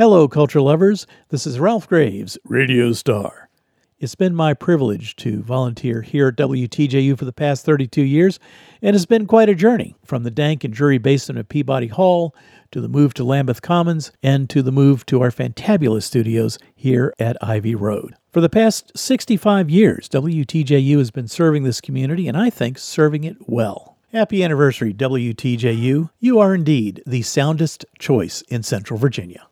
Hello, culture lovers. This is Ralph Graves, Radio Star. It's been my privilege to volunteer here at WTJU for the past 32 years, and it's been quite a journey from the dank and dreary basement of Peabody Hall to the move to Lambeth Commons and to the move to our fantabulous studios here at Ivy Road. For the past 65 years, WTJU has been serving this community, and I think serving it well. Happy anniversary, WTJU. You are indeed the soundest choice in Central Virginia.